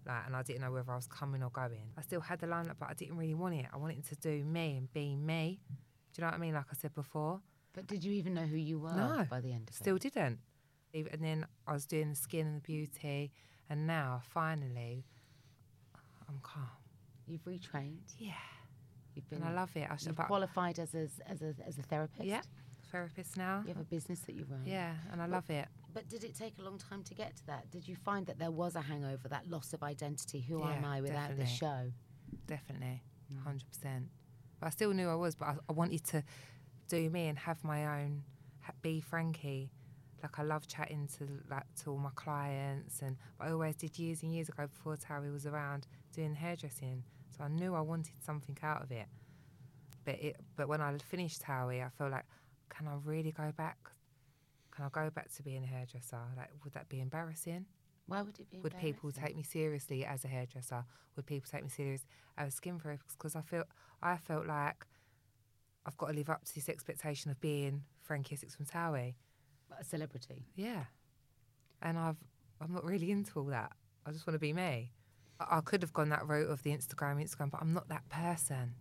S5: Like, and I didn't know whether I was coming or going. I still had the lineup, but I didn't really want it. I wanted to do me and be me. Do you know what I mean? Like I said before.
S2: But did you even know who you were
S5: No,
S2: by the end of
S5: Still
S2: it?
S5: Still didn't. And then I was doing the skin and the beauty, and now finally, I'm calm.
S2: You've retrained.
S5: Yeah,
S2: You've been.
S5: and I love it. I should,
S2: You've qualified as a, as a as a therapist.
S5: yeah, therapist now.
S2: You have a business that you run.
S5: Yeah, and I love it.
S2: But did it take a long time to get to that? Did you find that there was a hangover, that loss of identity? Who am I without the show?
S5: Definitely,
S2: Mm.
S5: hundred percent. But I still knew I was, but I, I wanted to do me and have my own, be Frankie. Like I love chatting to like to all my clients, and I always did years and years ago before Towie was around doing hairdressing. So I knew I wanted something out of it. But it, but when I finished Towie, I felt like, can I really go back? Can I go back to being a hairdresser? Like, would that be embarrassing?
S2: Why would it be?
S5: Would people take me seriously as a hairdresser? Would people take me serious as a skin therapist? Because I felt I felt like I've got to live up to this expectation of being Frankie Essex from Towie.
S2: a celebrity?
S5: Yeah, and I've I'm not really into all that. I just want to be me. I, I could have gone that route of the Instagram, Instagram, but I'm not that person.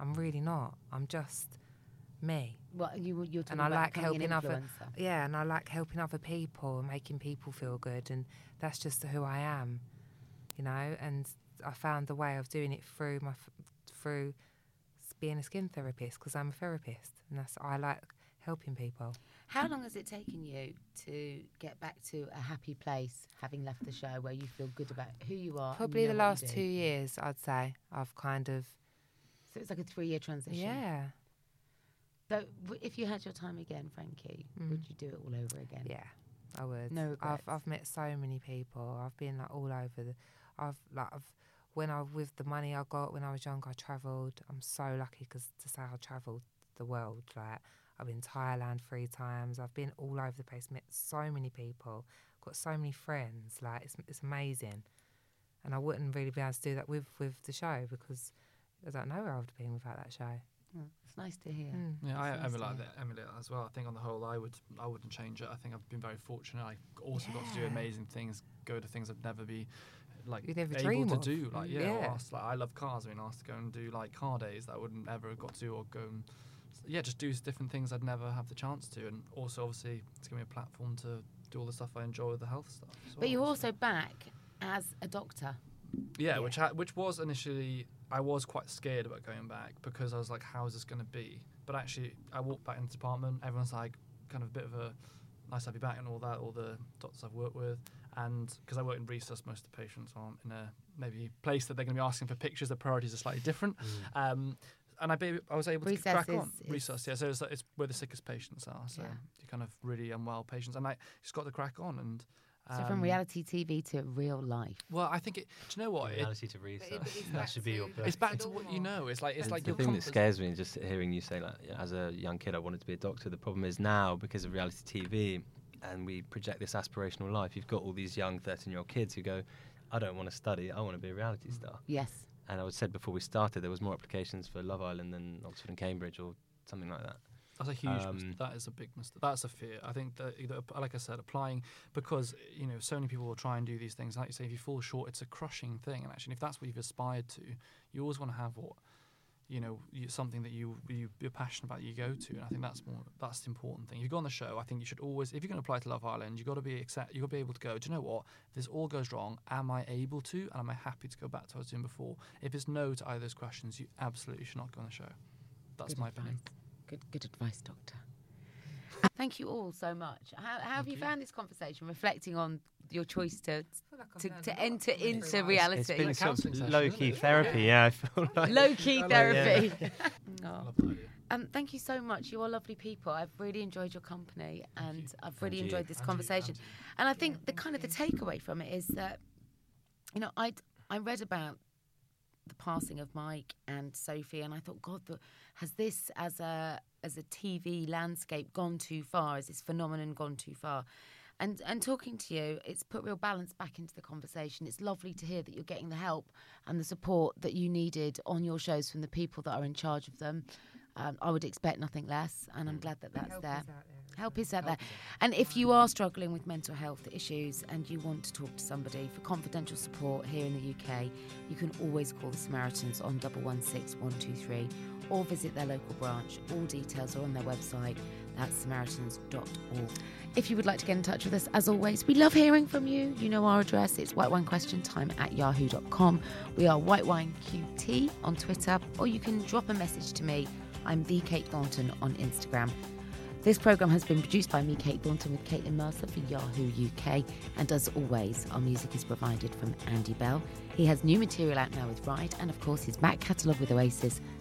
S5: I'm really not. I'm just me.
S2: Well, you you're talking
S5: and I like helping other yeah and i like helping other people and making people feel good and that's just who i am you know and i found the way of doing it through my through being a skin therapist because i'm a therapist and that's i like helping people
S2: How long has it taken you to get back to a happy place, having left the show, where you feel good about who you are? you
S5: probably
S2: know
S5: the last two years i'd say i've kind of
S2: So it's like a three-year transition.
S5: yeah
S2: So w- if you had your time again, Frankie, would you do it all over again?
S5: Mm. yeah i would
S2: No
S5: I've. I've met so many people i've been like all over the i've like i've when I with the money I got when I was young, I travelled. I'm so lucky because to say I travelled the world. Like I've been Thailand three times. I've been all over the place. Met so many people. Got so many friends. Like it's it's amazing. And I wouldn't really be able to do that with with the show because I don't know where I would have been without that show.
S2: It's nice to hear.
S5: Mm.
S3: Yeah, I
S2: nice
S3: emulate that, emulate that as well. I think on the whole, I would, I wouldn't change it. I think I've been very fortunate. I also got to do amazing things, go to things I'd never be, like
S5: You'd never
S3: able
S5: dream
S3: to
S5: of.
S3: do. Like yeah,
S5: Yeah.
S3: asked, like I love cars. I mean, asked to go and do like car days that I wouldn't ever have got to, or go and yeah, just do different things I'd never have the chance to. And also, obviously, it's given me a platform to do all the stuff I enjoy with the health stuff. as
S2: But you're
S3: well,
S2: also back as a doctor.
S3: yeah,
S5: Yeah.
S3: which ha- which was initially I was quite scared about going back because I was like, how is this going to be? But actually, I walked back into the department. Everyone's like, kind of a bit of a nice to have you back and all that. All the doctors I've worked with, and because I work in resus, most of the patients aren't in a maybe place that they're going to be asking for pictures. The priorities are slightly different. Um, and I, be, I was able to
S2: Resus
S3: crack on
S2: is- is-
S3: resus. Yeah, so it's, it's where the sickest patients are. So
S2: Yeah.
S3: you kind of really unwell patients, and I just got to crack on and.
S2: So from
S3: um,
S2: reality TV to real life.
S3: Well, I think it. Do you know what? It,
S4: Reality to research. that should be your.
S5: to-
S3: it's back to what you know. It's like it's
S4: And
S3: like
S4: the
S3: your
S4: thing that scares me is just hearing you say like as a young kid I wanted to be a doctor. The problem is now because of reality TV, and we project this aspirational life. You've got all these young 13 year old kids who go, I don't want to study, I want to be a reality star.
S2: Yes.
S4: And I was said before we started, there was more applications for Love Island than Oxford and Cambridge or something like that.
S3: That's a huge.
S4: Um,
S3: mistake. That is a big mistake. That's a fear. I think that, that, like I said, applying because you know so many people will try and do these things. Like you say, if you fall short, it's a crushing thing. And actually, if that's what you've aspired to, you always want to have what you know something that you, you you're passionate about. You go to, and I think that's more that's the important thing. If you go on the show, I think you should always, if you're going to apply to Love Island, you've got to be accept, you've got to be able to go. Do you know what? If this all goes wrong, am I able to, and am I happy to go back to what I was doing before? If it's no to either of those questions, you absolutely should not go on the show. That's
S2: Good
S3: my
S2: advice.
S3: opinion.
S2: Good, good advice, Doctor. Thank you all so much. How, how have you,
S3: you.
S2: found this conversation, reflecting on your choice to
S5: like
S2: to, to
S5: a lot
S2: enter into
S5: advice.
S2: reality?
S4: It's been
S3: Like
S4: sort of low key therapy, yeah. I feel like.
S2: Low key
S3: I love it.
S2: therapy.
S3: I
S2: Oh.
S3: love that idea.
S2: Um, thank you so much. You are lovely people. I've really enjoyed your company, and I've really
S4: you.
S2: enjoyed this
S3: And
S2: conversation.
S3: and you.
S2: And I think the kind of the takeaway from it is that, you know, I I read about the passing of Mike and Sophie, and I thought, God, the, has this as a as a TV landscape gone too far? Has this phenomenon gone too far? And and talking to you, it's put real balance back into the conversation. It's lovely to hear that you're getting the help and the support that you needed on your shows from the people that are in charge of them. Um, I would expect nothing less, and I'm glad that that's
S5: Help
S2: there.
S5: is there
S2: Help is out there. And if you are struggling with mental health issues and you want to talk to somebody for confidential support here in the UK, you can always call the Samaritans on 116 123 or visit their local branch. All details are on their website. That's samaritans.org. If you would like to get in touch with us, as always, we love hearing from you. You know our address. It's whitewinequestiontime at yahoo.com. We are whitewineqt on Twitter, or you can drop a message to me. I'm the Kate Thornton on Instagram. This programme has been produced by me, Kate Thornton, with Caitlin Mercer for Yahoo UK. And as always, our music is provided from Andy Bell. He has new material out now with Ride, and of course, his back catalogue with Oasis